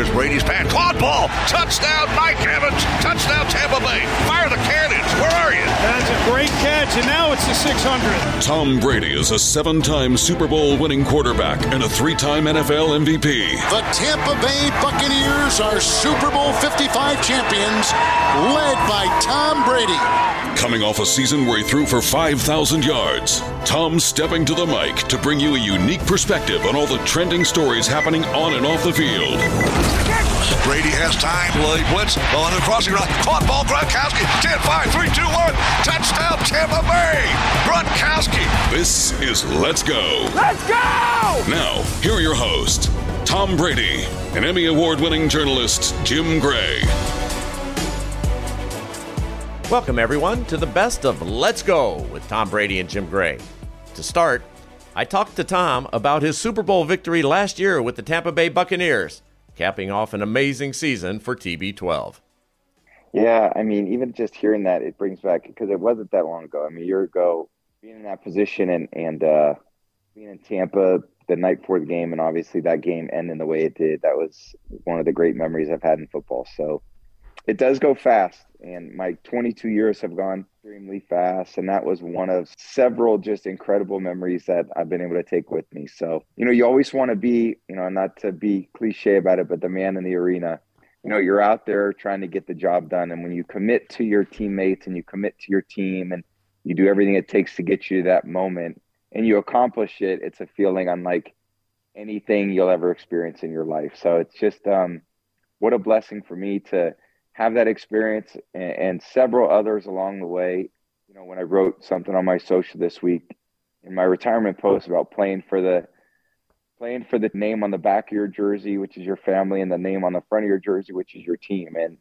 Here's Brady's pass. Caught ball. Touchdown, Mike Evans. Touchdown, Tampa Bay. Fire the cannons. Where are you? That's a great catch, and now it's the 600. Tom Brady is a seven time Super Bowl winning quarterback and a three time NFL MVP. The Tampa Bay Buccaneers are Super Bowl 55 champions, led by Tom Brady. Coming off a season where he threw for 5,000 yards, Tom stepping to the mic to bring you a unique perspective on all the trending stories happening on and off the field. Brady has time. Willie blitz on the crossing route. Caught ball. Gronkowski. 10 5 3 2 1. Touchdown, Tampa Bay. Gronkowski. This is Let's Go. Let's go! Now, here are your hosts, Tom Brady and Emmy Award winning journalist Jim Gray. Welcome, everyone, to the best of Let's Go with Tom Brady and Jim Gray. To start, I talked to Tom about his Super Bowl victory last year with the Tampa Bay Buccaneers, capping off an amazing season for TB12. Yeah, I mean, even just hearing that, it brings back because it wasn't that long ago. I mean, a year ago, being in that position and and uh, being in Tampa the night before the game, and obviously that game ending the way it did, that was one of the great memories I've had in football. So it does go fast and my 22 years have gone extremely fast and that was one of several just incredible memories that i've been able to take with me. So you know you always want to be you know not to be cliche about it but the man in the arena. You know you're out there trying to get the job done and when you commit to your teammates and you commit to your team and you do everything it takes to get you to that moment and you accomplish it it's a feeling unlike anything you'll ever experience in your life. So it's just um what a blessing for me to have that experience and, and, several others along the way. You know, when I wrote something on my social this week in my retirement post about playing for the playing for the name on the back of your jersey, which is your family, and the name on the front of your jersey, which is your team. And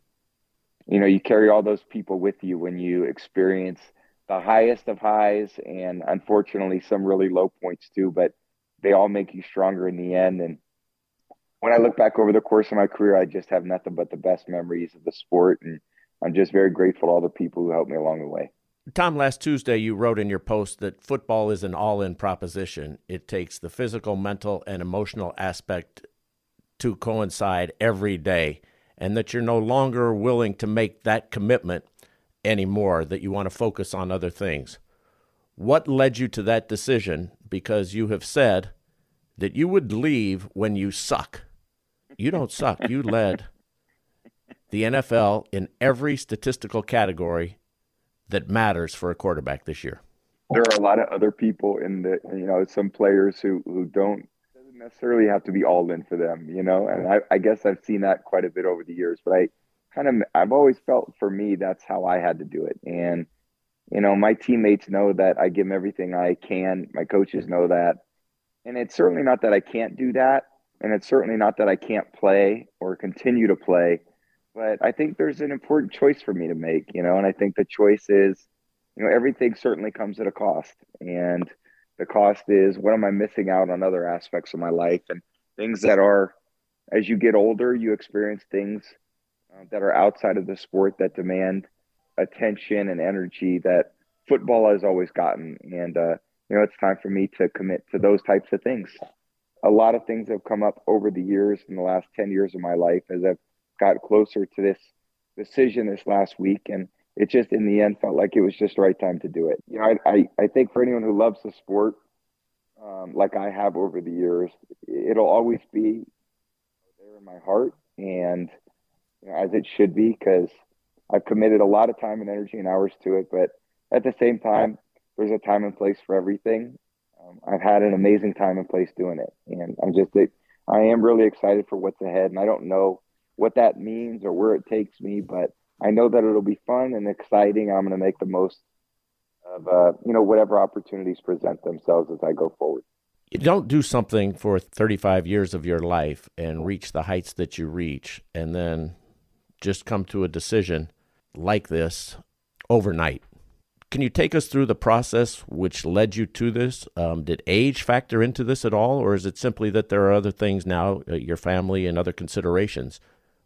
you know, you carry all those people with you when you experience the highest of highs and unfortunately some really low points too, but they all make you stronger in the end. And when I look back over the course of my career, I just have nothing but the best memories of the sport. And I'm just very grateful to all the people who helped me along the way. Tom, last Tuesday you wrote in your post that football is an all in proposition. It takes the physical, mental, and emotional aspect to coincide every day, and that you're no longer willing to make that commitment anymore, that you want to focus on other things. What led you to that decision? Because you have said that you would leave when you suck you don't suck. You led the NFL in every statistical category that matters for a quarterback this year. There are a lot of other people in the, you know, some players who who don't doesn't necessarily have to be all in for them, you know. And I, I guess I've seen that quite a bit over the years. But I kind of I've always felt for me that's how I had to do it. And you know, my teammates know that I give them everything I can. My coaches know that. And it's certainly not that I can't do that and it's certainly not that I can't play or continue to play, but I think there's an important choice for me to make, you know, and I think the choice is, you know, everything certainly comes at a cost. And the cost is what am I missing out on other aspects of my life and things that are, as you get older, you experience things uh, that are outside of the sport that demand attention and energy that football has always gotten. And, uh, you know, it's time for me to commit to those types of things a lot of things have come up over the years in the last 10 years of my life as I've got closer to this decision this last week. And it just, in the end, felt like it was just the right time to do it. You know, I, I, I think for anyone who loves the sport, um, like I have over the years, it'll always be there in my heart and you know, as it should be because I've committed a lot of time and energy and hours to it. But at the same time, there's a time and place for everything um, I've had an amazing time and place doing it, and I'm just I am really excited for what's ahead, and I don't know what that means or where it takes me, but I know that it'll be fun and exciting. I'm going to make the most of uh, you know whatever opportunities present themselves as I go forward. You don't do something for 35 years of your life and reach the heights that you reach, and then just come to a decision like this overnight. Can you take us through the process which led you to this? Um, did age factor into this at all, or is it simply that there are other things now, uh, your family and other considerations?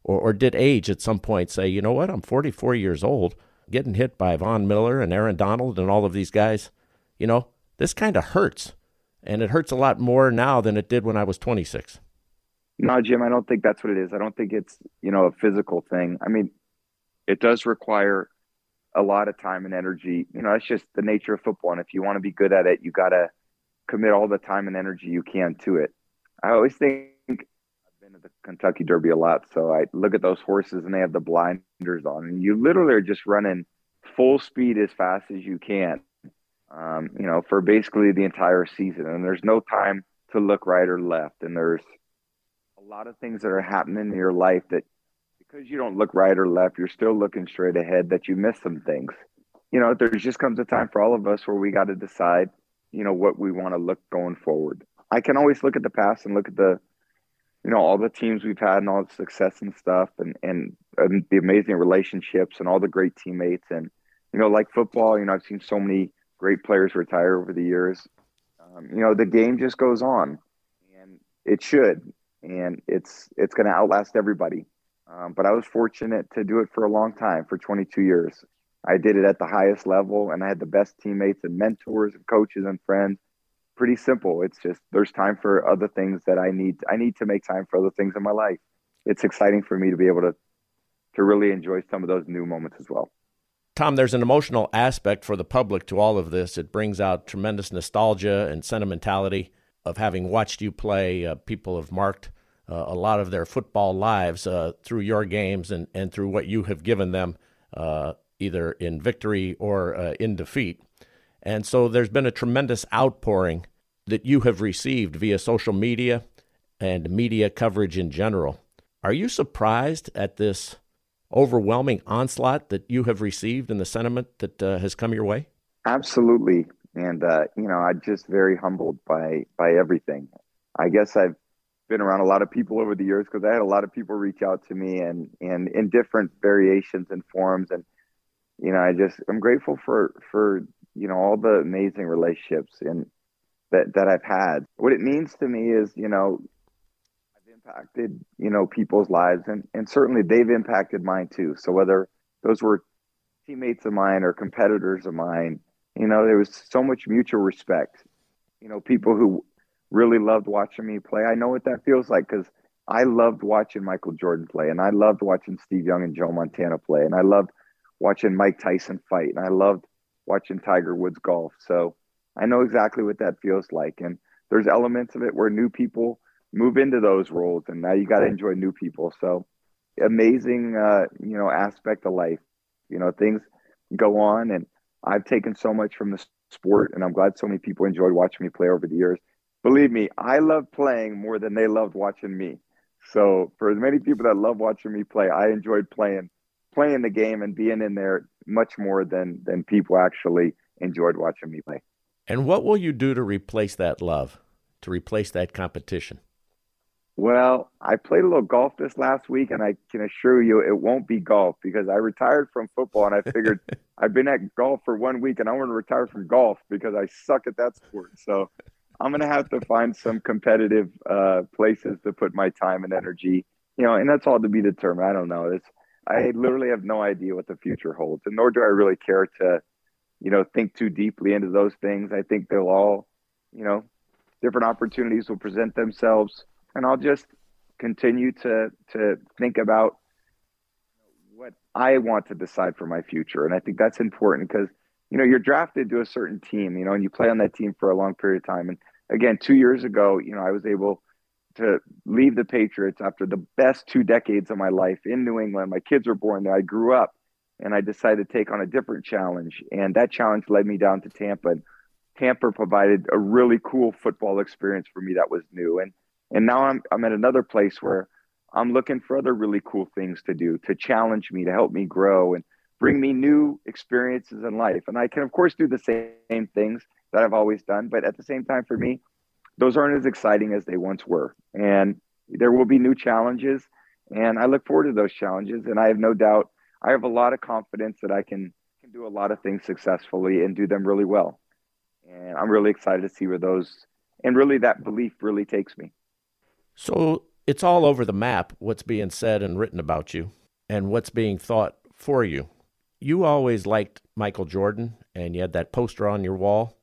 Or, or did age at some point say, you know what, I'm 44 years old, getting hit by Von Miller and Aaron Donald and all of these guys, you know, this kind of hurts. And it hurts a lot more now than it did when I was 26. No, Jim, I don't think that's what it is. I don't think it's, you know, a physical thing. I mean, it does require a lot of time and energy. You know, that's just the nature of football. And if you want to be good at it, you got to commit all the time and energy you can to it. I always think I've been to the Kentucky Derby a lot. So I look at those horses and they have the blinders on, and you literally are just running full speed as fast as you can, um, you know, for basically the entire season. And there's no time to look right or left. And there's a lot of things that are happening in your life that because you don't look right or left, you're still looking straight ahead that you miss some things. You know, there just comes a time for all of us where we got to decide, you know, what we want to look going forward. I can always look at the past and look at the, you know, all the teams we've had and all the success and stuff and, and, and the amazing relationships and all the great teammates. And, you know, like football, you know, I've seen so many great players retire over the years. Um, you know, the game just goes on and it should and it's it's going to outlast everybody. Um, but I was fortunate to do it for a long time, for 22 years. I did it at the highest level, and I had the best teammates and mentors and coaches and friends. Pretty simple. It's just there's time for other things that I need. I need to make time for other things in my life. It's exciting for me to be able to to really enjoy some of those new moments as well. Tom, there's an emotional aspect for the public to all of this. It brings out tremendous nostalgia and sentimentality of having watched you play. Uh, people have marked uh, a lot of their football lives uh, through your games and, and through what you have given them, uh, either in victory or uh, in defeat. And so there's been a tremendous outpouring that you have received via social media and media coverage in general. Are you surprised at this overwhelming onslaught that you have received and the sentiment that uh, has come your way? Absolutely. And, uh, you know, I'm just very humbled by, by everything. I guess I've been around a lot of people over the years because I had a lot of people reach out to me and and in different variations and forms and you know I just I'm grateful for for you know all the amazing relationships and that that I've had. What it means to me is you know I've impacted you know people's lives and and certainly they've impacted mine too. So whether those were teammates of mine or competitors of mine, you know there was so much mutual respect. You know people who really loved watching me play. I know what that feels like because I loved watching Michael Jordan play, and I loved watching Steve Young and Joe Montana play, and I loved watching Mike Tyson fight, and I loved watching Tiger Woods golf. So I know exactly what that feels like. And there's elements of it where new people move into those roles, and now you got to enjoy new people. So amazing, uh, you know, aspect of life. You know, things go on, and I've taken so much from the sport, and I'm glad so many people enjoyed watching me play over the years believe me, I love playing more than they loved watching me. So for as many people that love watching me play, I enjoyed playing playing the game and being in there much more than than people actually enjoyed watching me play. And what will you do to replace that love, to replace that competition? Well, I played a little golf this last week, and I can assure you it won't be golf because I retired from football and I figured I've been at golf for one week and I want to retire from golf because I suck at that sport. So I'm gonna have to find some competitive uh, places to put my time and energy. You know, and that's all to be determined. I don't know. It's I literally have no idea what the future holds, and nor do I really care to, you know, think too deeply into those things. I think they'll all, you know, different opportunities will present themselves, and I'll just continue to to think about what I want to decide for my future, and I think that's important because you know, you're drafted to a certain team, you know, and you play on that team for a long period of time. And again, two years ago, you know, I was able to leave the Patriots after the best two decades of my life in New England. My kids were born there. I grew up and I decided to take on a different challenge. And that challenge led me down to Tampa. And Tampa provided a really cool football experience for me that was new. And and now I'm I'm at another place where I'm looking for other really cool things to do to challenge me, to help me grow. And bring me new experiences in life. And I can, of course, do the same things that I've always done. But at the same time, for me, those aren't as exciting as they once were. And there will be new challenges. And I look forward to those challenges. And I have no doubt, I have a lot of confidence that I can, can do a lot of things successfully and do them really well. And I'm really excited to see where those, and really that belief really takes me. So it's all over the map what's being said and written about you and what's being thought for you you always liked Michael Jordan and you had that poster on your wall,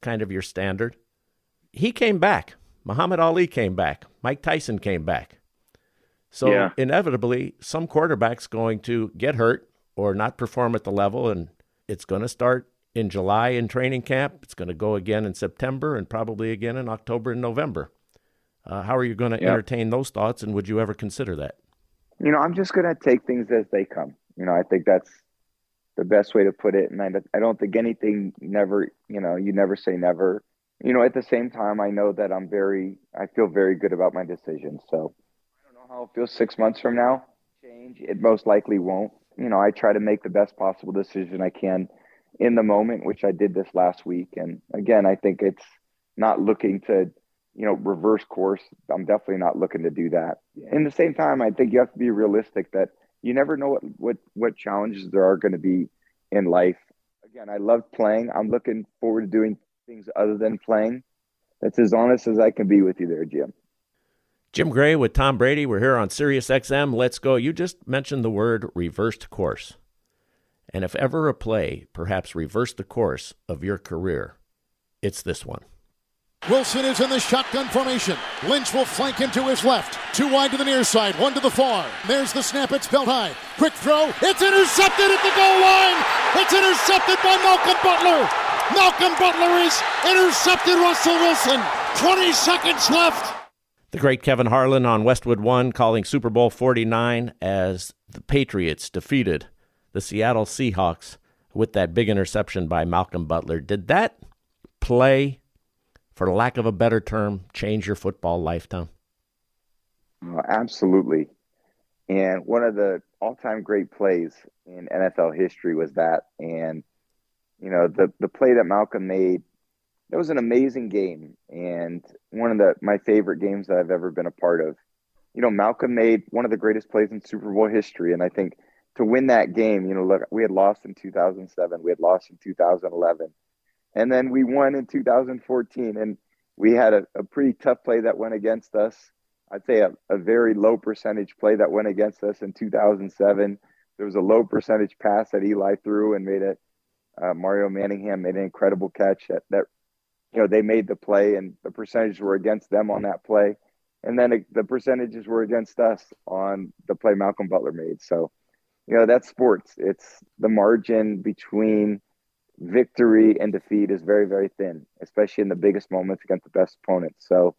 kind of your standard. He came back Muhammad Ali came back. Mike Tyson came back. So Yeah. inevitably, some quarterback's going to get hurt or not perform at the level, and it's going to start in July in training camp. It's going to go again in September and probably again in October and November. Uh, how are you going to entertain those thoughts, and would you ever consider that? you know, I'm just going to take things as they come. You know, I think that's the best way to put it. And I, I don't think anything never, you know, you never say never. You know, at the same time, I know that I'm very, I feel very good about my decision. So I don't know how it feels six months from now. Change. It most likely won't. You know, I try to make the best possible decision I can in the moment, which I did this last week. And again, I think it's not looking to, you know, reverse course. I'm definitely not looking to do that. In the same time, I think you have to be realistic that you never know what what what challenges there are going to be in life. Again, I love playing. I'm looking forward to doing things other than playing. That's as honest as I can be with you there, Jim. Jim Gray with Tom Brady. We're here on Sirius XM. Let's go. You just mentioned the word reversed course. And if ever a play perhaps reversed the course of your career, it's this one. Wilson is in the shotgun formation. Lynch will flank him to his left. Two wide to the near side, one to the far. There's the snap. It's belt high. Quick throw. It's intercepted at the goal line. It's intercepted by Malcolm Butler. Malcolm Butler is intercepted Russell Wilson. 20 seconds left. The great Kevin Harlan on Westwood One calling Super Bowl 49 as the Patriots defeated the Seattle Seahawks with that big interception by Malcolm Butler. Did that play, for lack of a better term, change your football lifetime? Oh, absolutely. And one of the all-time great plays in NFL history was that. And you know, the the play that Malcolm made, that was an amazing game and one of the my favorite games that I've ever been a part of. You know, Malcolm made one of the greatest plays in Super Bowl history, and I think to win that game, you know, look, we had lost in 2007, we had lost in 2011, and then we won in 2014, and we had a, a pretty tough play that went against us. I'd say a, a very low percentage play that went against us in 2007. There was a low percentage pass that Eli threw and made it. Uh, Mario Manningham made an incredible catch that, that, you know, they made the play and the percentages were against them on that play. And then it, the percentages were against us on the play Malcolm Butler made. So, you know, that's sports. It's the margin between victory and defeat is very, very thin, especially in the biggest moments against the best opponents. So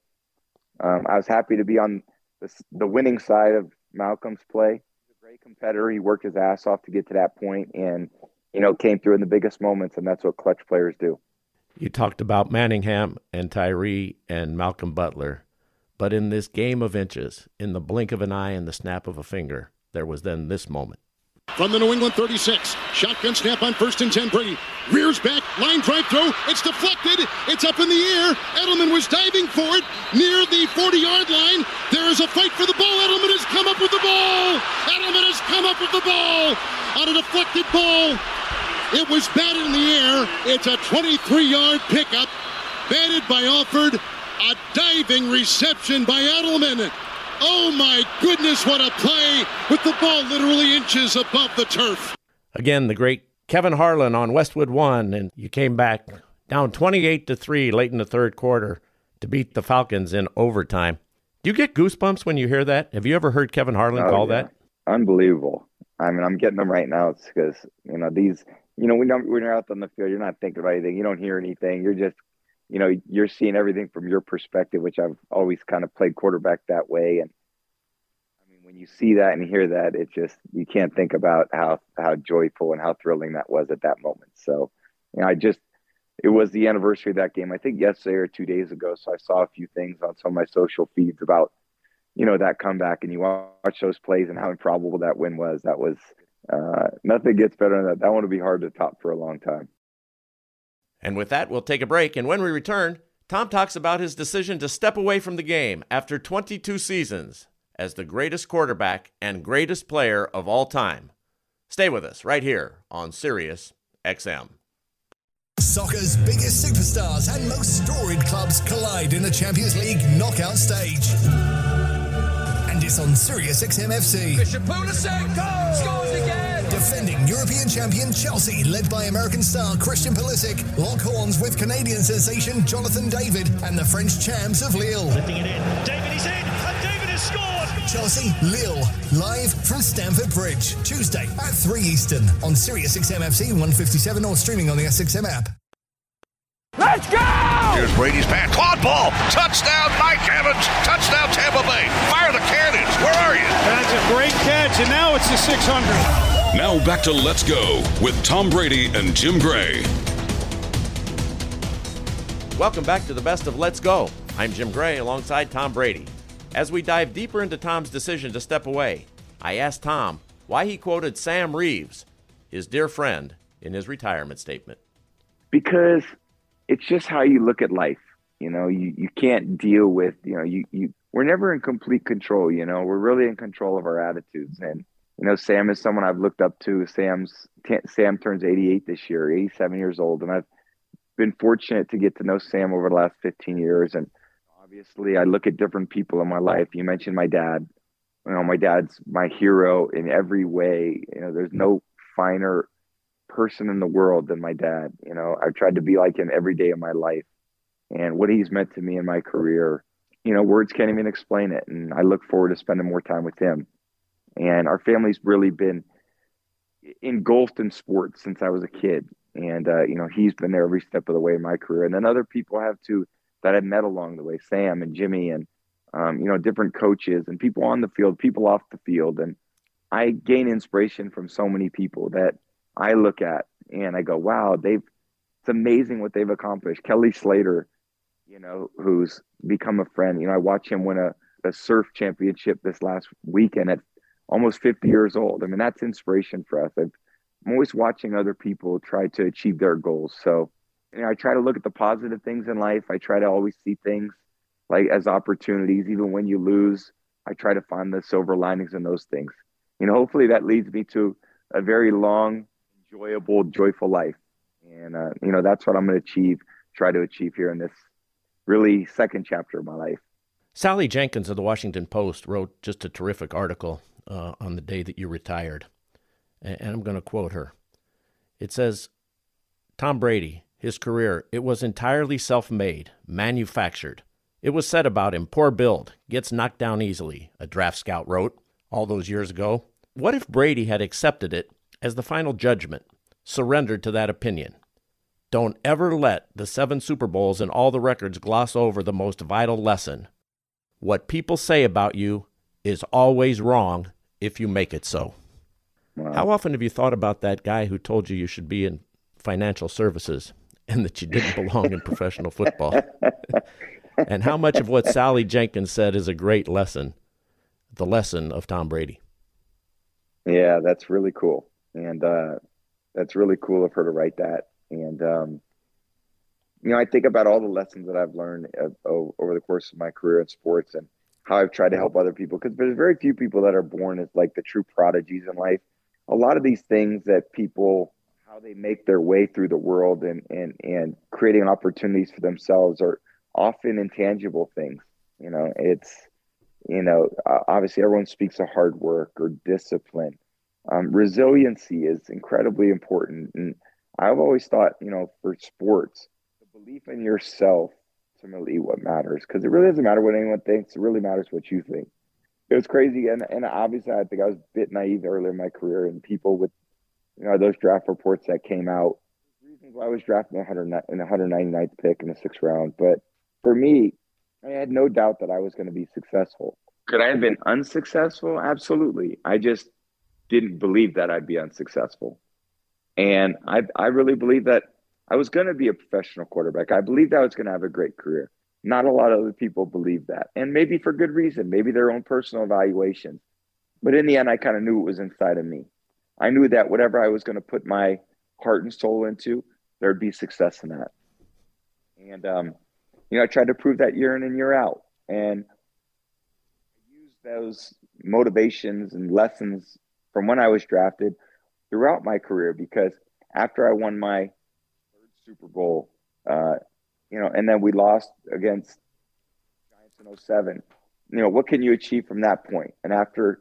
um, I was happy to be on the, the winning side of Malcolm's play. He's a great competitor. He worked his ass off to get to that point and, you know, came through in the biggest moments. And that's what clutch players do. You talked about Manningham and Tyree and Malcolm Butler, but in this game of inches, in the blink of an eye and the snap of a finger, there was then this moment. From the New England 36, shotgun snap on first and 10. Brady rears back, line drive throw. It's deflected. It's up in the air. Edelman was diving for it near the 40 yard line. There is a fight for the ball. Edelman has come up with the ball. Edelman has come up with the ball on a deflected ball. It was batted in the air. It's a 23 yard pickup. Batted by Alford. A diving reception by Edelman. Oh my goodness, what a play with the ball literally inches above the turf. Again, the great Kevin Harlan on Westwood One, and you came back down 28 to 3 late in the third quarter to beat the Falcons in overtime. Do you get goosebumps when you hear that? Have you ever heard Kevin Harlan Oh, call yeah. that? Unbelievable. I mean, I'm getting them right now. It's because, you know, these, you know, when, you're- when you're out on the field, you're not thinking about anything. You don't hear anything. You're just, you know, you're seeing everything from your perspective, which I've always kind of played quarterback that way. And I mean, when you see that and hear that, it just, you can't think about how, how joyful and how thrilling that was at that moment. So, you know, I just, it was the anniversary of that game. I think yesterday or two days ago. So I saw a few things on some of my social feeds about, you know, that comeback and you watch those plays and how improbable that win was. That was, uh, nothing gets better than that. That one will be hard to top for a long time. And with that, we'll take a break. And when we return, Tom talks about his decision to step away from the game after 22 seasons as the greatest quarterback and greatest player of all time. Stay with us right here on Sirius XM. Soccer's biggest superstars and most storied clubs collide in the Champions League knockout stage. And it's on Sirius XM FC. Bishop Pulisic scores again. Defending European champion Chelsea, led by American star Christian Pulisic, lock horns with Canadian sensation Jonathan David and the French champs of Lille. Lifting it in. David is in, and David has scored. Chelsea, Lille, live from Stamford Bridge, Tuesday at 3 Eastern on Sirius XM FC 157 or streaming on the SXM app. Let's go! Here's Brady's pass. Quad ball. Touchdown, Mike Evans. Touchdown, Tampa Bay. Fire the cannons. Where are you? That's a great catch, and now it's the 600. Now back to Let's Go with Tom Brady and Jim Gray. Welcome back to the best of Let's Go. I'm Jim Gray alongside Tom Brady. As we dive deeper into Tom's decision to step away, I asked Tom why he quoted Sam Reeves, his dear friend, in his retirement statement. Because it's just how you look at life. You know, you, you can't deal with, you know, you, you, we're never in complete control, you know, we're really in control of our attitudes. And, you know, Sam is someone I've looked up to. Sam's, Sam turns 88 this year, 87 years old. And I've been fortunate to get to know Sam over the last 15 years. And obviously I look at different people in my life. You mentioned my dad, you know, my dad's my hero in every way. You know, there's no finer person in the world than my dad. You know, I've tried to be like him every day of my life. And what he's meant to me in my career, you know, words can't even explain it. And I look forward to spending more time with him. And our family's really been engulfed in sports since I was a kid. And, uh, you know, he's been there every step of the way in my career. And then other people have too that I've met along the way Sam and Jimmy and, um, you know, different coaches and people on the field, people off the field. And I gain inspiration from so many people that I look at and I go, wow, they've it's amazing what they've accomplished. Kelly Slater, you know, who's become a friend. You know, I watch him win a, a surf championship this last weekend at almost 50 years old. I mean, that's inspiration for us. i am always watching other people try to achieve their goals. So, you know, I try to look at the positive things in life. I try to always see things like as opportunities, even when you lose. I try to find the silver linings in those things. You know, hopefully that leads me to a very long enjoyable, joyful life. And, uh, you know, that's what I'm going to achieve, try to achieve here in this really second chapter of my life. Sally Jenkins of the Washington Post wrote just a terrific article uh, on the day that you retired. And I'm going to quote her. It says Tom Brady, his career, it was entirely self made, manufactured. It was said about him poor build, gets knocked down easily, a draft scout wrote all those years ago. What if Brady had accepted it as the final judgment, surrendered to that opinion. Don't ever let the seven Super Bowls and all the records gloss over the most vital lesson. What people say about you is always wrong if you make it so. Wow. How often have you thought about that guy who told you you should be in financial services and that you didn't belong in professional football? and how much of what Sally Jenkins said is a great lesson, the lesson of Tom Brady? Yeah, that's really cool and uh, that's really cool of her to write that. And um, you know, I think about all the lessons that I've learned uh, over the course of my career in sports and how I've tried to help other people because there's very few people that are born as like the true prodigies in life. A lot of these things that people how they make their way through the world and and and creating opportunities for themselves are often intangible things. You know, it's you know, obviously everyone speaks of hard work or discipline, um, resiliency is incredibly important. And I've always thought, you know, for sports, the belief in yourself ultimately what matters because it really doesn't matter what anyone thinks. It really matters what you think. It was crazy. And, and obviously, I think I was a bit naive earlier in my career, and people with, you know, those draft reports that came out, reasons why I was drafted in the, in the 199th pick in the sixth round. But for me, I had no doubt that I was going to be successful. Could I have been unsuccessful? Absolutely. I just didn't believe that I'd be unsuccessful. And I, I really believe that I was going to be a professional quarterback. I believed I was going to have a great career. Not a lot of other people believe that. And maybe for good reason, maybe their own personal evaluations. But in the end, I kind of knew it was inside of me. I knew that whatever I was going to put my heart and soul into, there'd be success in that. And, um, you know, I tried to prove that year in and year out. And I used those motivations and lessons from when I was drafted throughout my career because after I won my Super Bowl, uh, you know, and then we lost against Giants in 07. You know, what can you achieve from that point? And after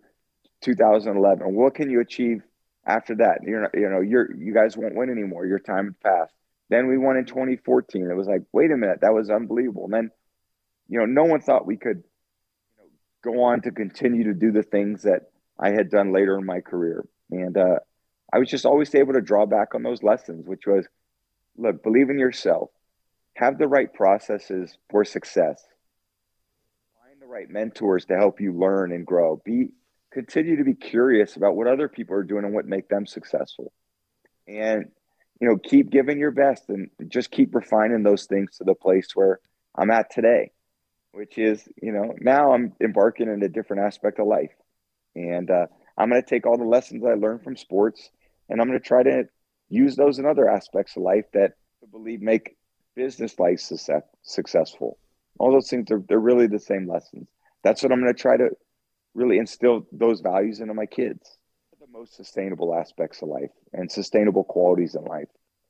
2011, what can you achieve after that. You're not, you know, you're you guys won't win anymore. Your time had passed. Then we won in 2014. It was like, wait a minute, that was unbelievable. And then, you know, no one thought we could you know, go on to continue to do the things that I had done later in my career. And uh, I was just always able to draw back on those lessons, which was, look, believe in yourself, have the right processes for success, find the right mentors to help you learn and grow. Be continue to be curious about what other people are doing and what make them successful. And you know, keep giving your best and just keep refining those things to the place where I'm at today, which is, you know, now I'm embarking in a different aspect of life. And uh, I'm going to take all the lessons I learned from sports and I'm going to try to use those in other aspects of life that I believe make business life success, successful. All those things are they're really the same lessons. That's what I'm going to try to really instill those values into my kids. The most sustainable aspects of life and sustainable qualities in life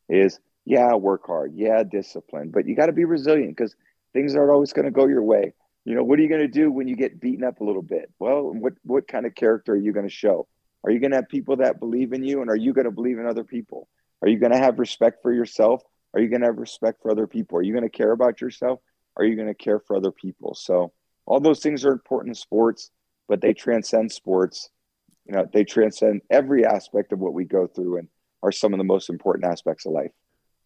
is yeah, work hard, yeah, discipline, but you got to be resilient because things aren't always going to go your way. You know, what are you going to do when you get beaten up a little bit? Well, what what kind of character are you going to show? Are you going to have people that believe in you, and are you going to believe in other people? Are you going to have respect for yourself? Are you going to have respect for other people? Are you going to care about yourself? Are you going to care for other people? So all those things are important in sports but they transcend sports. You know, they transcend every aspect of what we go through and are some of the most important aspects of life.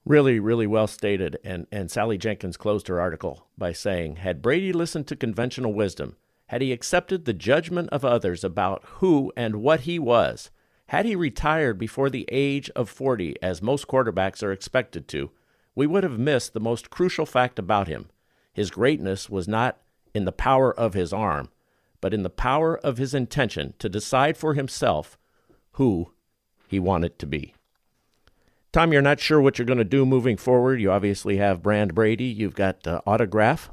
Really, really well stated. And, and Sally Jenkins closed her article by saying Had Brady listened to conventional wisdom, had he accepted the judgment of others about who and what he was, had he retired before the age of 40, as most quarterbacks are expected to, we would have missed the most crucial fact about him. His greatness was not in the power of his arm, but in the power of his intention to decide for himself who he wanted to be. Tom, you're not sure what you're going to do moving forward. You obviously have Brand Brady. You've got uh, Autograph.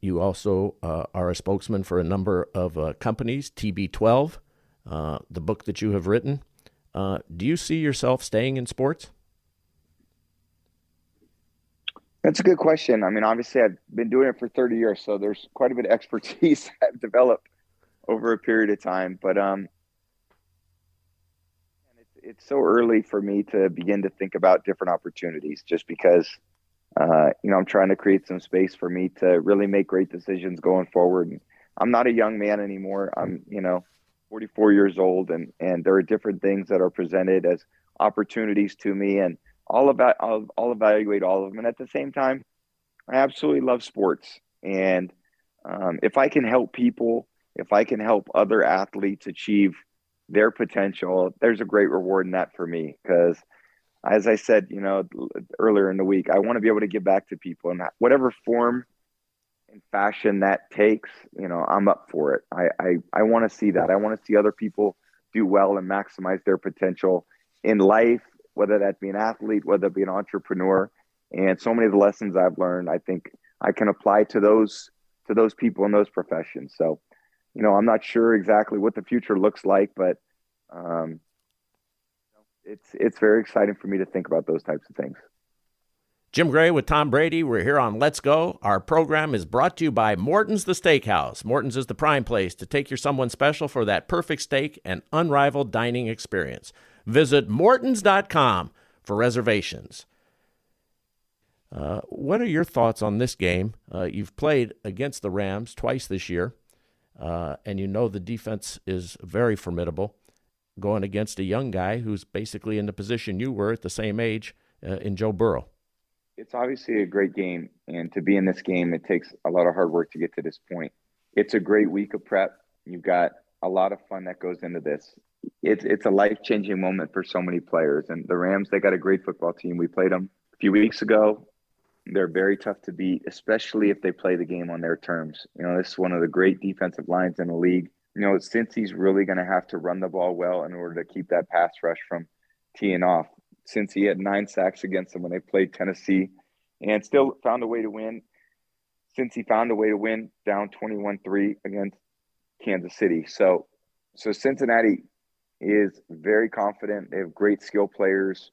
You also uh, are a spokesman for a number of uh, companies, TB12, uh, the book that you have written. Uh, do you see yourself staying in sports? That's a good question. I mean, obviously, I've been doing it for 30 years, so there's quite a bit of expertise I've developed over a period of time. But um, it's, it's so early for me to begin to think about different opportunities just because, uh, you know, I'm trying to create some space for me to really make great decisions going forward. And I'm not a young man anymore. I'm, you know, 44 years old and, and there are different things that are presented as opportunities to me and all about, I'll, I'll evaluate all of them. And at the same time, I absolutely love sports. And um, if I can help people if I can help other athletes achieve their potential, there's a great reward in that for me. Because as I said, you know, earlier in the week, I want to be able to give back to people in whatever form and fashion that takes. You know, I'm up for it. I I, I want to see that. I want to see other people do well and maximize their potential in life, whether that be an athlete, whether it be an entrepreneur. And so many of the lessons I've learned, I think I can apply to those to those people in those professions. So you know, I'm not sure exactly what the future looks like, but um, it's it's very exciting for me to think about those types of things. Jim Gray with Tom Brady. We're here on Let's Go. Our program is brought to you by Morton's the Steakhouse. Morton's is the prime place to take your someone special for that perfect steak and unrivaled dining experience. Visit mortons.com for reservations. Uh, what are your thoughts on this game? Uh, you've played against the Rams twice this year. Uh, and you know the defense is very formidable going against a young guy who's basically in the position you were at the same age uh, in Joe Burrow. It's obviously a great game, and to be in this game, it takes a lot of hard work to get to this point. It's a great week of prep. You've got a lot of fun that goes into this. It's it's a life changing moment for so many players, and the Rams they got a great football team. We played them a few weeks ago. They're very tough to beat, especially if they play the game on their terms. You know, this is one of the great defensive lines in the league. You know, since he's really going to have to run the ball well in order to keep that pass rush from teeing off. Since he had nine sacks against them when they played Tennessee and still found a way to win. Since he found a way to win down 21 3 against Kansas City. So, so Cincinnati is very confident. They have great skill players.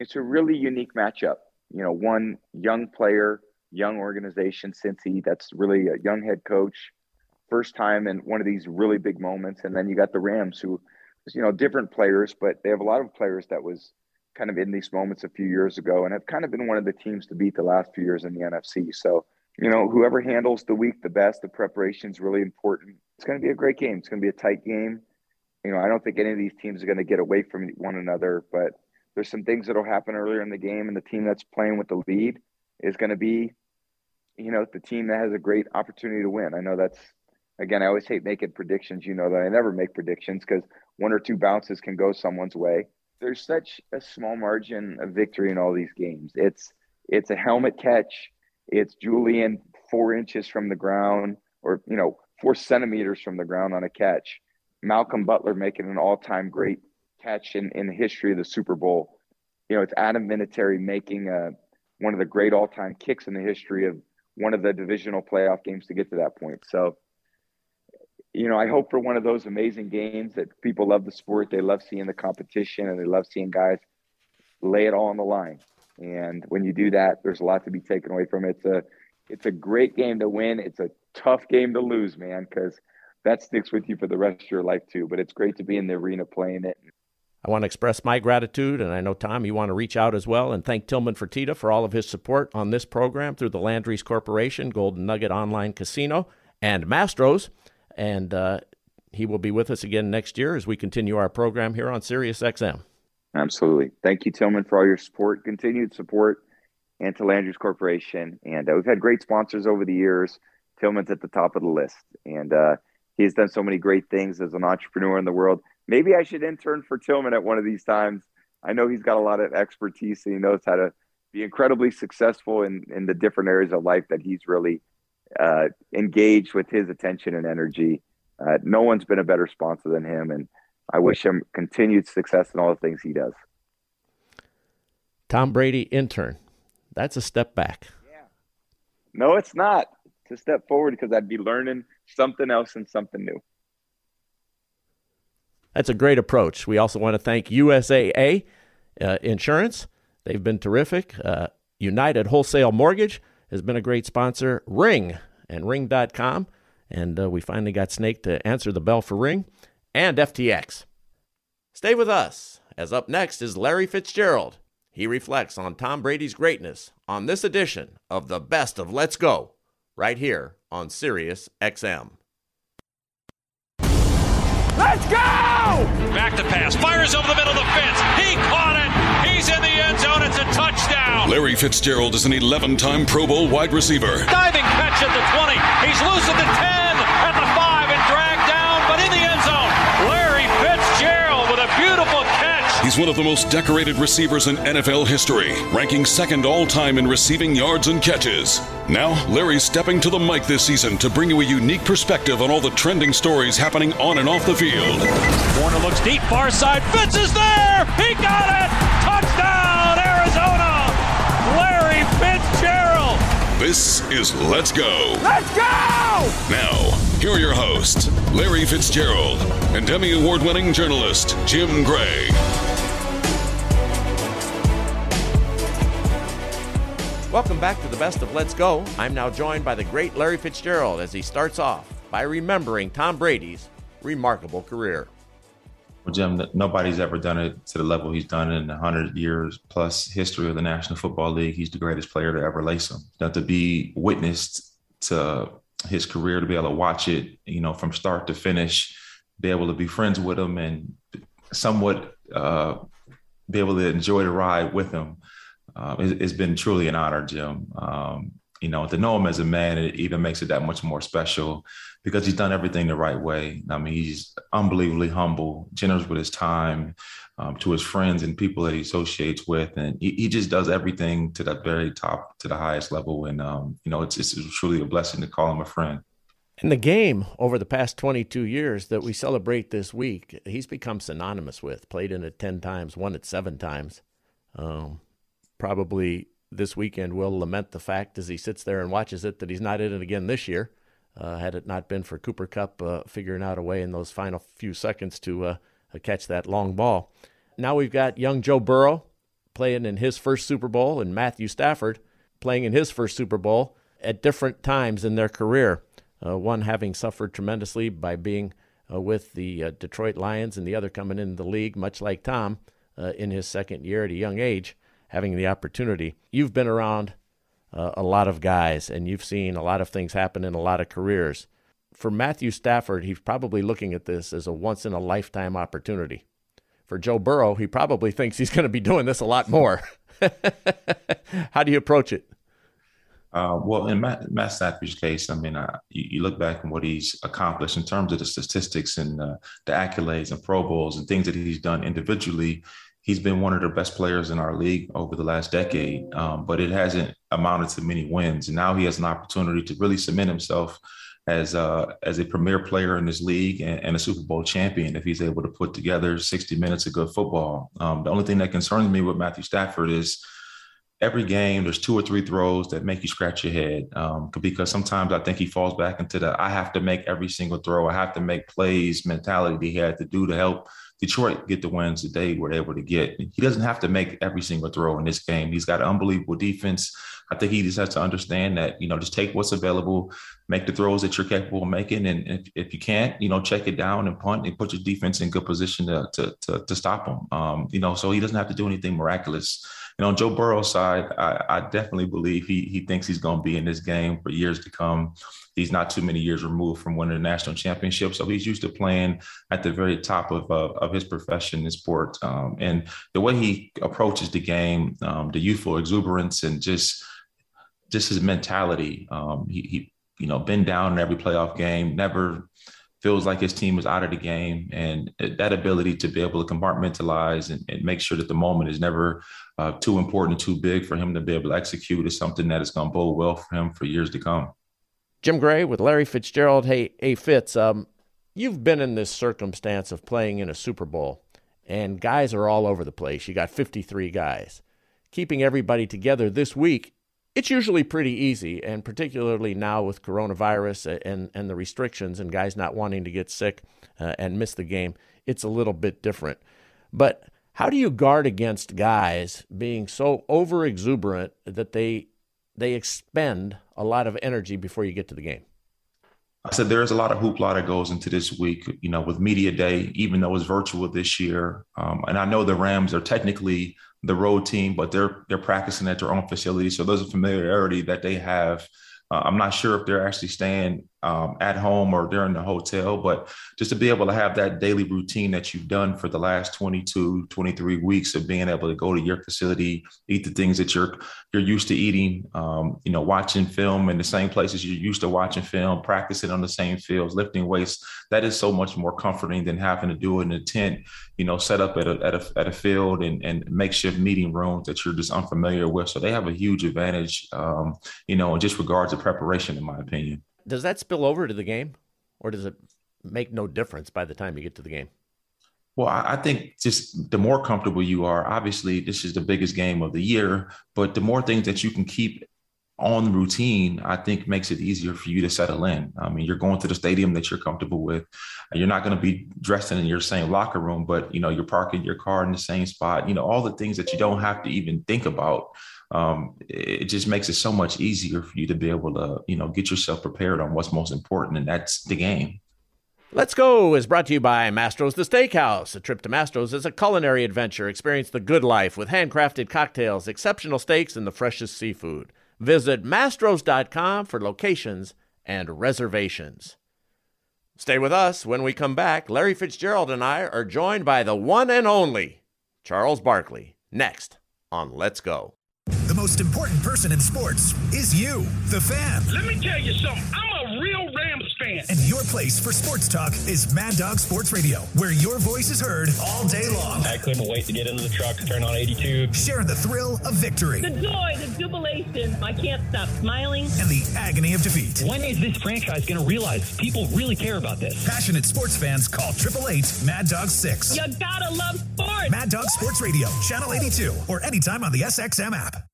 It's a really unique matchup you know, one young player, young organization, Cincy, that's really a young head coach, first time in one of these really big moments. And then you got the Rams who you know, different players, but they have a lot of players that was kind of in these moments a few years ago and have kind of been one of the teams to beat the last few years in the NFC. So, you know, whoever handles the week the best, the preparation is really important. It's going to be a great game. It's going to be a tight game. You know, I don't think any of these teams are going to get away from one another, but there's some things that'll happen earlier in the game, and the team that's playing with the lead is going to be, you know, the team that has a great opportunity to win. I know that's again, I always hate making predictions. You know that I never make predictions because one or two bounces can go someone's way. There's such a small margin of victory in all these games. It's it's a helmet catch. It's Julian four inches from the ground, or you know, four centimeters from the ground on a catch. Malcolm Butler making an all-time great catch in, in the history of the Super Bowl. You know, it's Adam Vinatieri making a, one of the great all-time kicks in the history of one of the divisional playoff games to get to that point. So you know, I hope for one of those amazing games that people love the sport, they love seeing the competition, and they love seeing guys lay it all on the line. And when you do that, there's a lot to be taken away from it. It's a it's a great game to win. It's a tough game to lose, man, because that sticks with you for the rest of your life too. But it's great to be in the arena playing it. I want to express my gratitude, and I know Tom, you want to reach out as well and thank Tillman Fertitta for all of his support on this program through the Landry's Corporation, Golden Nugget Online Casino, and Mastro's. And uh, he will be with us again next year as we continue our program here on Sirius XM. Absolutely. Thank you, Tillman, for all your support, continued support, and to Landry's Corporation. And uh, we've had great sponsors over the years. Tillman's at the top of the list. And uh, he's done so many great things as an entrepreneur in the world. Maybe I should intern for Tillman at one of these times. I know he's got a lot of expertise and he knows how to be incredibly successful in, in the different areas of life that he's really uh, engaged with his attention and energy. Uh, no one's been a better sponsor than him, and I wish him continued success in all the things he does. Tom Brady, intern. That's a step back. Yeah. No, it's not. It's a step forward because I'd be learning something else and something new. That's a great approach. We also want to thank USAA uh, Insurance. They've been terrific. Uh, United Wholesale Mortgage has been a great sponsor. Ring and Ring.com. And uh, we finally got Snake to answer the bell for Ring and FTX. Stay with us, as up next is Larry Fitzgerald. He reflects on Tom Brady's greatness on this edition of the Best of Let's Go, right here on Sirius XM. Let's go! Back to pass, fires over the middle of the fence. He caught it. He's in the end zone. It's a touchdown. Larry Fitzgerald is an 11 time Pro Bowl wide receiver. Diving catch at the 20. He's loose at the 10, He's one of the most decorated receivers in NFL history, ranking second all time in receiving yards and catches. Now, Larry's stepping to the mic this season to bring you a unique perspective on all the trending stories happening on and off the field. Warner looks deep, far side. Fitz is there. He got it. Touchdown, Arizona. Larry Fitzgerald. This is Let's Go. Let's go! Now, here are your hosts, Larry Fitzgerald and Emmy Award winning journalist Jim Gray. Welcome back to the best of Let's Go. I'm now joined by the great Larry Fitzgerald as he starts off by remembering Tom Brady's remarkable career. Well, Jim, nobody's ever done it to the level he's done in 100 years plus history of the National Football League. He's the greatest player to ever lace them. Now, to be witnessed to his career, to be able to watch it, you know, from start to finish, be able to be friends with him and somewhat uh, be able to enjoy the ride with him uh, it, has been truly an honor, Jim. Um, you know, to know him as a man, it even makes it that much more special because he's done everything the right way. I mean, he's unbelievably humble, generous with his time um, to his friends and people that he associates with, and he, he, just does everything to the very top, to the highest level. And um, you know, it's, it's truly a blessing to call him a friend. In the game over the past 22 years that we celebrate this week, he's become synonymous with. Played in it 10 times, won it seven times. Um, probably this weekend will lament the fact as he sits there and watches it that he's not in it again this year. Uh, had it not been for Cooper Kupp uh, figuring out a way in those final few seconds to uh, catch that long ball. Now we've got young Joe Burrow playing in his first Super Bowl and Matthew Stafford playing in his first Super Bowl at different times in their career. Uh, one having suffered tremendously by being uh, with the uh, Detroit Lions and the other coming into the league, much like Tom in his second year at a young age, having the opportunity. You've been around uh, a lot of guys and you've seen a lot of things happen in a lot of careers. For Matthew Stafford, he's probably looking at this as a once in a lifetime opportunity. For Joe Burrow, he probably thinks he's going to be doing this a lot more. How do you approach it? Uh, well, in Matt, Matt Stafford's case, I mean, uh, you, you, look back and what he's accomplished in terms of the statistics and uh, the accolades and Pro Bowls and things that he's done individually. He's been one of the best players in our league over the last decade, um, but it hasn't amounted to many wins. And now he has an opportunity to really cement himself as a, as a premier player in this league and, and, a Super Bowl champion if he's able to put together 60 minutes of good football. Um, the only thing that concerns me with Matthew Stafford is every game there's two or three throws that make you scratch your head um, because sometimes I think he falls back into the I have to make every single throw, I have to make plays mentality that he had to do to help Detroit get the wins that they were able to get. He doesn't have to make every single throw in this game. He's got unbelievable defense. I think he just has to understand that, you know, just take what's available, make the throws that you're capable of making. And if, if you can't, you know, check it down and punt and put your defense in good position to, to, to, to stop him. Um, you know, so he doesn't have to do anything miraculous. Know, on Joe Burrow's side, I, I definitely believe he he thinks he's going to be in this game for years to come. He's not too many years removed from winning a national championship, so he's used to playing at the very top of uh, of his profession in sport. Um, and the way he approaches the game, um, the youthful exuberance, and just just his mentality. Um, he, he, you know, been down in every playoff game, never feels like his team is out of the game, and that ability to be able to compartmentalize and, and make sure that the moment is never uh, too important, too big for him to be able to execute is something that is going to bode well for him for years to come. Jim Gray with Larry Fitzgerald. Hey, hey, Fitz, um, you've been in this circumstance of playing in a Super Bowl, and guys are all over the place. You got 53 guys. Keeping everybody together this week it's usually pretty easy, and particularly now with coronavirus and, and the restrictions and guys not wanting to get sick uh, and miss the game, it's a little bit different. But how do you guard against guys being so over exuberant that they they expend a lot of energy before you get to the game? I said there is a lot of hoopla that goes into this week, you know, with media day, even though it's virtual this year. Um, and I know the Rams are technically the road team, but they're they're practicing at their own facility, so there's a familiarity that they have. Uh, I'm not sure if they're actually staying um, at home or they're the hotel, but just to be able to have that daily routine that you've done for the last 22, 23 weeks of being able to go to your facility, eat the things that you're you're used to eating, um, you know, watching film in the same places you're used to watching film, practicing on the same fields, lifting weights. That is so much more comforting than having to do it in a tent, you know, set up at a at a, at a field and, and makeshift meeting rooms that you're just unfamiliar with. So they have a huge advantage, um, you know, in just regards to preparation, in my opinion does that spill over to the game, or does it make no difference by the time you get to the game? Well, I think just the more comfortable you are, obviously, this is the biggest game of the year, but the more things that you can keep on routine, I think makes it easier for you to settle in. I mean, you're going to the stadium that you're comfortable with. You're not going to be dressed in your same locker room, but you know, you're parking your car in the same spot. You know, all the things that you don't have to even think about um, it just makes it so much easier for you to be able to, you know, get yourself prepared on what's most important, and that's the game. Let's Go is brought to you by Mastro's the Steakhouse. A trip to Mastro's is a culinary adventure. Experience the good life with handcrafted cocktails, exceptional steaks, and the freshest seafood. Visit mastros.com for locations and reservations. Stay with us. When we come back, Larry Fitzgerald and I are joined by the one and only Charles Barkley. Next on Let's Go. The most important person in sports is you, the fan. Let me tell you something. I'm a real Rams fan. And your place for sports talk is Mad Dog Sports Radio, where your voice is heard all day long. I couldn't wait to get into the truck, turn on 82. Sharing the thrill of victory. The joy, the jubilation. I can't stop smiling. And the agony of defeat. When is this franchise going to realize people really care about this? Passionate sports fans call 888 Mad Dog 6. You gotta love sports. Mad Dog Sports Radio, Channel 82, or anytime on the SXM app.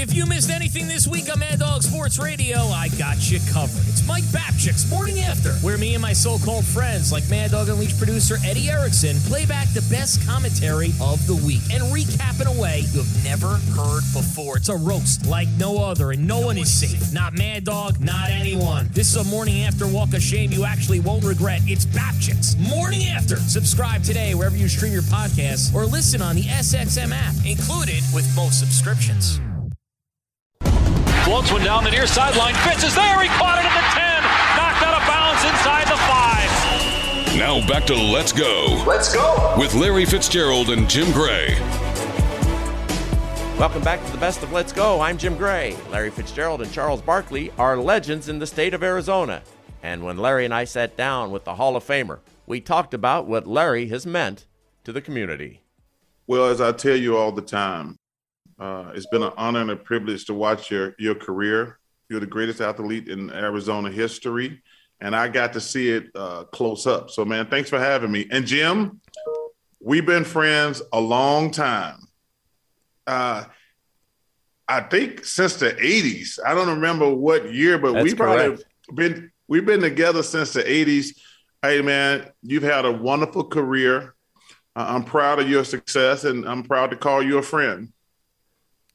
If you missed anything this week on Mad Dog Sports Radio, I got you covered. It's Mike Babchik's Morning After, where me and my so-called friends, like Mad Dog and Unleashed producer Eddie Erickson, play back the best commentary of the week and recap in a way you've never heard before. It's a roast like no other, and no one is safe. Not Mad Dog, not anyone. This is a Morning After walk of shame you actually won't regret. It's Babchik's Morning After. Subscribe today wherever you stream your podcasts or listen on the SXM app, included with most subscriptions. Floats one down the near sideline. Fitz is there. He caught it at the 10. Knocked out of bounds inside the 5. Now back to Let's Go. Let's go. With Larry Fitzgerald and Jim Gray. Welcome back to the best of Let's Go. I'm Jim Gray. Larry Fitzgerald and Charles Barkley are legends in the state of Arizona. And when Larry and I sat down with the Hall of Famer, we talked about what Larry has meant to the community. Well, as I tell you all the time, uh, it's been an honor and a privilege to watch your your career. You're the greatest athlete in Arizona history, and I got to see it uh, close up. So, man, thanks for having me. And Jim, we've been friends a long time. Uh, I think since the '80s. I don't remember what year, but That's we probably been we've been together since the '80s. Hey, man, you've had a wonderful career. Uh, I'm proud of your success, and I'm proud to call you a friend.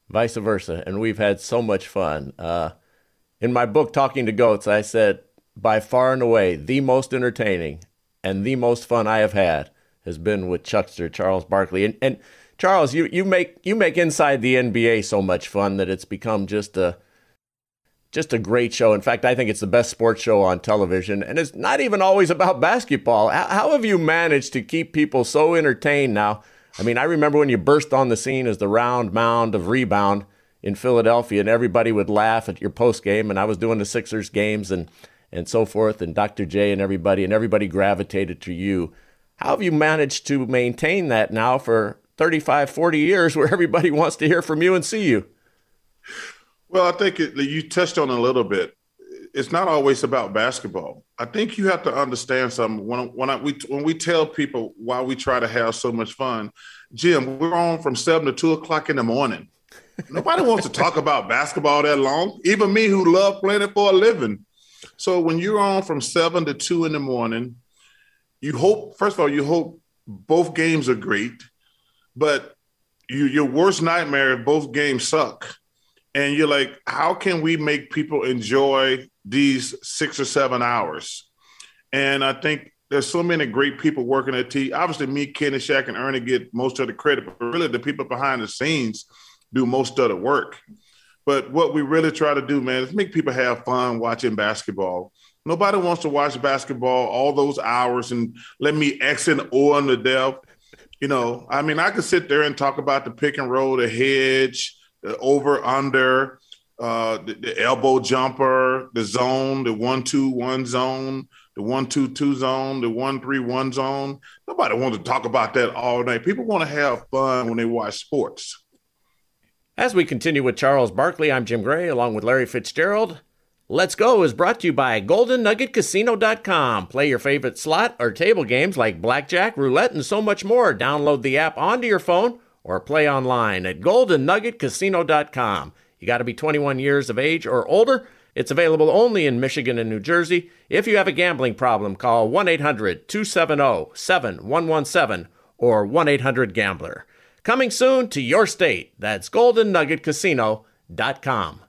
Vice versa. And we've had so much fun. Uh, in my book, Talking to Goats, I said, by far and away, the most entertaining and the most fun I have had has been with Chuckster Charles Barkley. And, and Charles, you, you make you make inside the NBA so much fun that it's become just a just a great show. In fact, I think it's the best sports show on television, and it's not even always about basketball. How, how have you managed to keep people so entertained now? I mean, I remember when you burst on the scene as the round mound of rebound in Philadelphia, and everybody would laugh at your post game, and I was doing the Sixers games and and so forth, and Dr. J and everybody, and everybody gravitated to you. How have you managed to maintain that now for 35, 40 years where everybody wants to hear from you and see you? Well, I think it, you touched on a little bit. It's not always about basketball. I think you have to understand something. When when I, we when we tell people why we try to have so much fun, Jim, we're on from seven to two o'clock in the morning. Nobody wants to talk about basketball that long. Even me, who love playing it for a living. So when you're on from seven to two in the morning, you hope first of all you hope both games are great, but you, your worst nightmare if both games suck and you're like, how can we make people enjoy these six or seven hours? And I think there's so many great people working at T. Obviously, me, Kenny, Shaq, and Ernie get most of the credit, but really the people behind the scenes do most of the work. But what we really try to do, man, is make people have fun watching basketball. Nobody wants to watch basketball all those hours and let me X and O on the depth. You know, I mean, I could sit there and talk about the pick and roll, the hedge, the over under, uh, the, the elbow jumper, the zone, the one two one zone, the one two two zone, the one three one zone. Nobody wants to talk about that all night. People want to have fun when they watch sports. As we continue with Charles Barkley, I'm Jim Gray along with Larry Fitzgerald. Let's Go is brought to you by GoldenNuggetCasino.com. Play your favorite slot or table games like blackjack, roulette, and so much more. Download the app onto your phone or play online at GoldenNuggetCasino.com. You got to be 21 years of age or older. It's available only in Michigan and New Jersey. If you have a gambling problem, call 1 800 270 7117 or 1 800 Gambler. Coming soon to your state. That's GoldenNuggetCasino.com.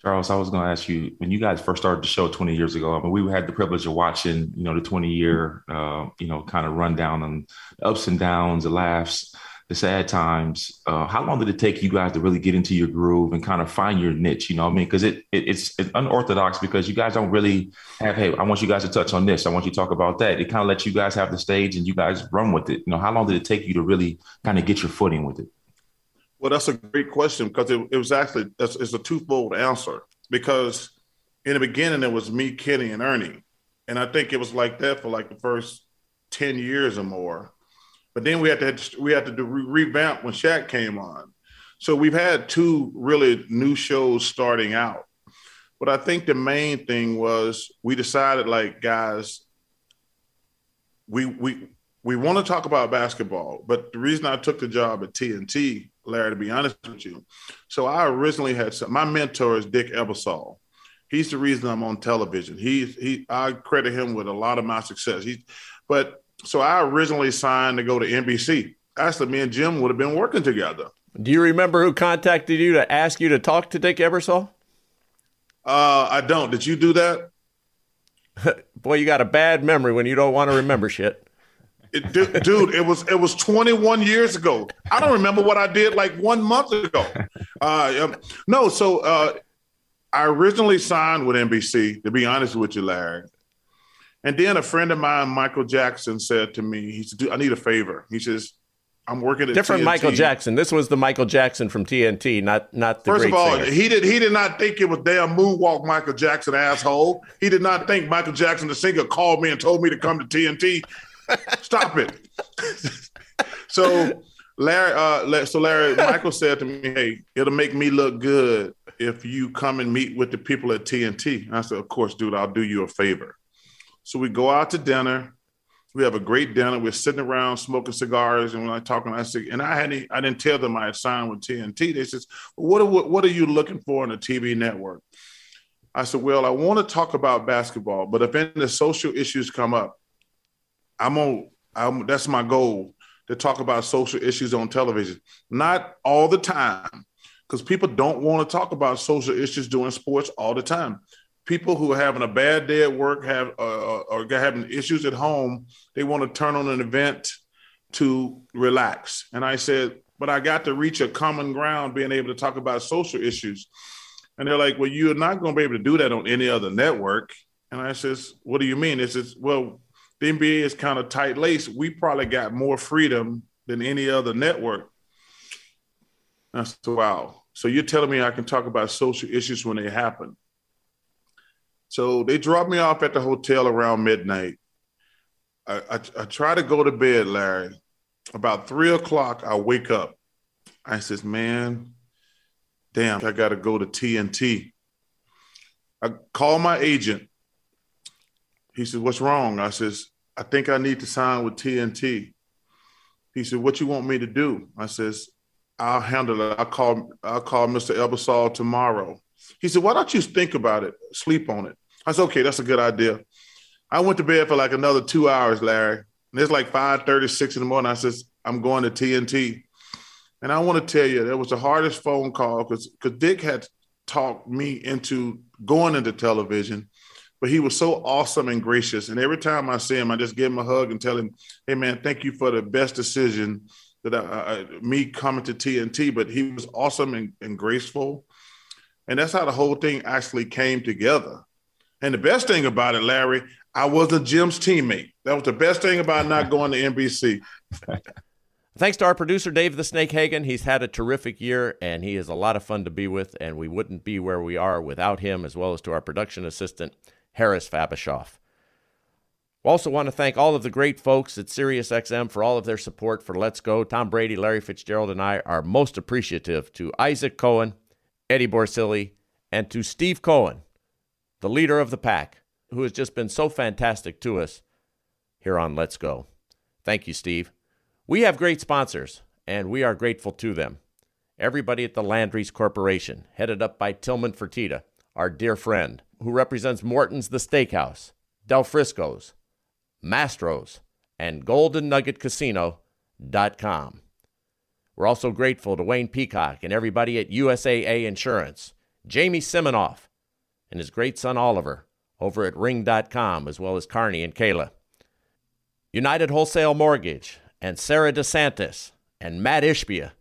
Charles, I was going to ask you when you guys first started the show 20 years ago. I mean, we had the privilege of watching, you know, the 20 year, uh, you know, kind of rundown the ups and downs, the laughs, the sad times. Uh, how long did it take you guys to really get into your groove and kind of find your niche? You know, what I mean, because it, it, it's, it's unorthodox because you guys don't really have. Hey, I want you guys to touch on this. I want you to talk about that. It kind of lets you guys have the stage and you guys run with it. You know, how long did it take you to really kind of get your footing with it? Well, that's a great question because it, it was actually that's, it's a twofold answer. Because in the beginning, it was me, Kenny, and Ernie, and I think it was like that for like the first ten years or more. But then we had to we had to do, revamp when Shaq came on. So we've had two really new shows starting out. But I think the main thing was we decided, like, guys, we we we want to talk about basketball, but the reason I took the job at TNT Larry, to be honest with you. So I originally had some, my mentor is Dick Ebersol. He's the reason I'm on television. He he I credit him with a lot of my success. He, but so I originally signed to go to NBC. Actually, me and Jim would have been working together. Do you remember who contacted you to ask you to talk to Dick Ebersol? Uh, I don't. Did you do that? Boy, you got a bad memory when you don't want to remember shit. It, dude, it was it was 21 years ago. I don't remember what I did like one month ago. Uh, um, no, so uh, I originally signed with NBC. To be honest with you, Larry, and then a friend of mine, Michael Jackson, said to me, "He said, I need a favor." He says, "I'm working at different TNT. Michael Jackson. This was the Michael Jackson from TNT, not not the First of all, singer. he did he did not think it was damn moonwalk Michael Jackson asshole. He did not think Michael Jackson the singer called me and told me to come to TNT. Stop it. so Larry, uh, so Larry, Michael said to me, "Hey, it'll make me look good if you come and meet with the people at TNT." I said, "Of course, dude. I'll do you a favor." So we go out to dinner. We have a great dinner. We're sitting around smoking cigars and we're like talking. I said, and I hadn't, I didn't tell them I had signed with TNT. They says, "What are what are you looking for in a TV network?" I said, "Well, I want to talk about basketball, but if any social issues come up, I'm on. I'm, that's my goal to talk about social issues on television. Not all the time, because people don't want to talk about social issues during sports all the time. People who are having a bad day at work have uh, or having issues at home, they want to turn on an event to relax. And I said, but I got to reach a common ground, being able to talk about social issues. And they're like, well, you're not going to be able to do that on any other network. And I says, what do you mean? It says, well, the NBA is kind of tight laced. We probably got more freedom than any other network. I said, wow. So you're telling me I can talk about social issues when they happen. So they dropped me off at the hotel around midnight. I, I, I try to go to bed, Larry. About three o'clock, I wake up. I says, man, damn, I got to go to TNT. I call my agent. He says, what's wrong? I says, I think I need to sign with TNT. He said, what you want me to do? I says, I'll handle it. I'll call, I'll call Mr. Ebersol tomorrow. He said, why don't you think about it? Sleep on it. I said, okay, that's a good idea. I went to bed for like another two hours, Larry. And it's like 5:36 in the morning. I says, I'm going to TNT. And I want to tell you, that was the hardest phone call because because Dick had talked me into going into television, but he was so awesome and gracious. And every time I see him, I just give him a hug and tell him, "Hey, man, thank you for the best decision that I, I, me coming to TNT." But he was awesome and, and graceful, and that's how the whole thing actually came together. And the best thing about it, Larry, I wasn't Jim's teammate. That was the best thing about not going to NBC. Thanks to our producer, Dave the Snake Hagen. He's had a terrific year, and he is a lot of fun to be with, and we wouldn't be where we are without him, as well as to our production assistant, Harris Fabishoff. We also want to thank all of the great folks at SiriusXM for all of their support for Let's Go. Tom Brady, Larry Fitzgerald, and I are most appreciative to Isaac Cohen, Eddie Borsilli, and to Steve Cohen, the leader of the pack, who has just been so fantastic to us here on Let's Go. Thank you, Steve. We have great sponsors, and we are grateful to them. Everybody at the Landry's Corporation, headed up by Tillman Fertitta, our dear friend, who represents Morton's The Steakhouse, Del Frisco's, Mastro's, and Golden Nugget Casino.com. We're also grateful to Wayne Peacock and everybody at USAA Insurance, Jamie Siminoff, and his great son Oliver over at Ring.com, as well as Carney and Kayla. United Wholesale Mortgage, and Sarah DeCiantis and Mat Ishbia.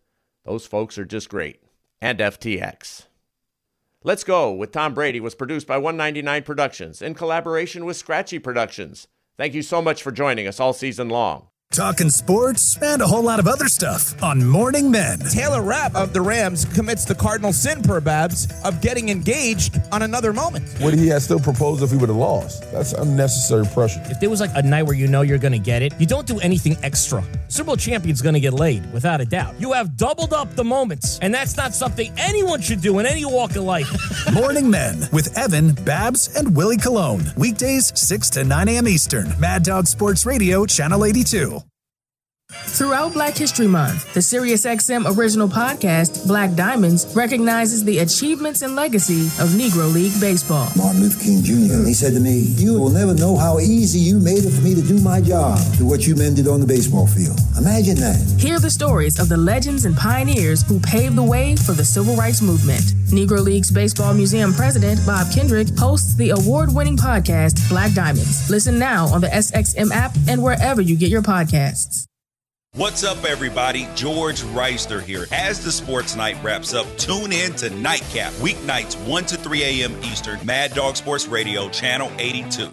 Those folks are just great. And FTX. Let's Go with Tom Brady was produced by 199 Productions in collaboration with Scratchy Productions. Thank you so much for joining us all season long. Talking sports and a whole lot of other stuff on Morning Men. Taylor Rapp of the Rams commits the cardinal sin per Babs of getting engaged on another moment. Would he have still proposed if he would have lost? That's unnecessary pressure. If there was like a night where you know you're going to get it, you don't do anything extra. Super Bowl champion's going to get laid, without a doubt. You have doubled up the moments, and that's not something anyone should do in any walk of life. Morning Men with Evan, Babs, and Willie Colon. Weekdays 6 to 9 a.m. Eastern. Mad Dog Sports Radio, Channel 82. Throughout Black History Month, the SiriusXM original podcast, Black Diamonds, recognizes the achievements and legacy of Negro League Baseball. Martin Luther King Jr. He said to me, You will never know how easy you made it for me to do my job to what you men did on the baseball field. Imagine that. Hear the stories of the legends and pioneers who paved the way for the civil rights movement. Negro League's Baseball Museum president, Bob Kendrick, hosts the award winning podcast, Black Diamonds. Listen now on the SXM app and wherever you get your podcasts. What's up, everybody? George Reister here. As the sports night wraps up, tune in to Nightcap, weeknights 1 to 3 a.m. Eastern, Mad Dog Sports Radio, Channel 82.